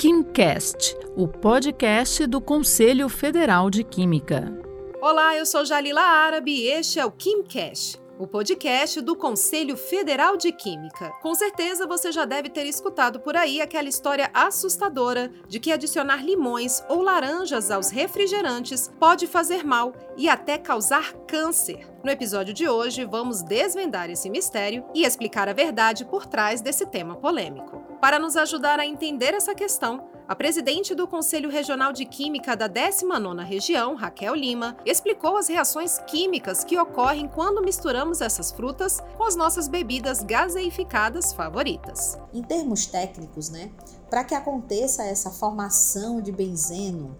KimCast, o podcast do Conselho Federal de Química. Olá, eu sou Jalila Árabe e este é o KimCast o podcast do Conselho Federal de Química. Com certeza você já deve ter escutado por aí aquela história assustadora de que adicionar limões ou laranjas aos refrigerantes pode fazer mal e até causar câncer. No episódio de hoje, vamos desvendar esse mistério e explicar a verdade por trás desse tema polêmico. Para nos ajudar a entender essa questão, a presidente do Conselho Regional de Química da 19ª Região, Raquel Lima, explicou as reações químicas que ocorrem quando misturamos essas frutas com as nossas bebidas gaseificadas favoritas. Em termos técnicos, né, para que aconteça essa formação de benzeno,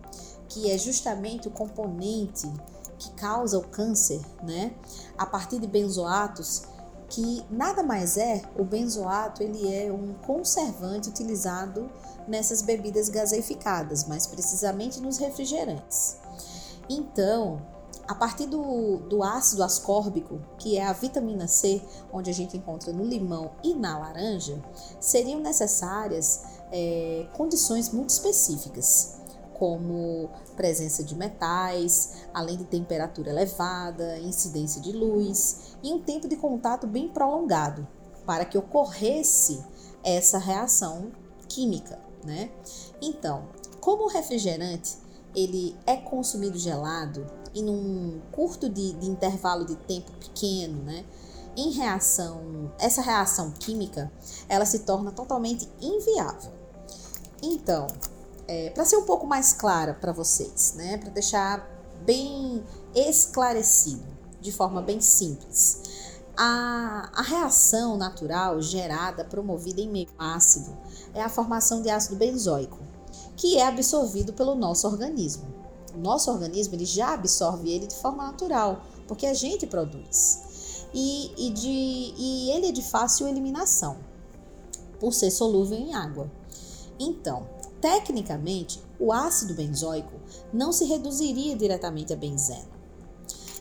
que é justamente o componente que causa o câncer, né, a partir de benzoatos, que nada mais é, o benzoato ele é um conservante utilizado nessas bebidas gaseificadas, mais precisamente nos refrigerantes. Então, a partir do, do ácido ascórbico, que é a vitamina C, onde a gente encontra no limão e na laranja, seriam necessárias é, condições muito específicas como presença de metais, além de temperatura elevada, incidência de luz e um tempo de contato bem prolongado para que ocorresse essa reação química, né? Então, como o refrigerante ele é consumido gelado e num curto de, de intervalo de tempo pequeno, né? Em reação, essa reação química, ela se torna totalmente inviável. Então, é, para ser um pouco mais clara para vocês, né? Para deixar bem esclarecido, de forma bem simples. A, a, reação natural gerada, promovida em meio ácido, é a formação de ácido benzoico, que é absorvido pelo nosso organismo. O nosso organismo ele já absorve ele de forma natural, porque a gente produz. E, e, de, e ele é de fácil eliminação, por ser solúvel em água. Então, Tecnicamente, o ácido benzoico não se reduziria diretamente a benzeno.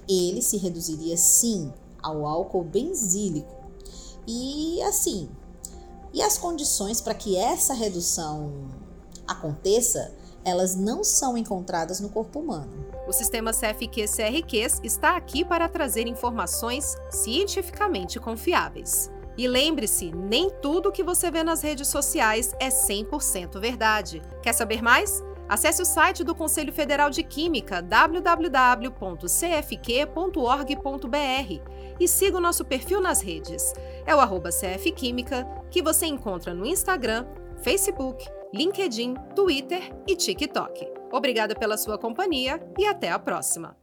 Ele se reduziria sim ao álcool benzílico. E assim, e as condições para que essa redução aconteça, elas não são encontradas no corpo humano. O sistema CFQ-CRQ está aqui para trazer informações cientificamente confiáveis. E lembre-se, nem tudo que você vê nas redes sociais é 100% verdade. Quer saber mais? Acesse o site do Conselho Federal de Química, www.cfq.org.br e siga o nosso perfil nas redes. É o CFQuímica, que você encontra no Instagram, Facebook, LinkedIn, Twitter e TikTok. Obrigada pela sua companhia e até a próxima!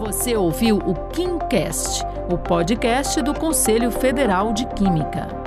Você ouviu o KimCast, o podcast do Conselho Federal de Química.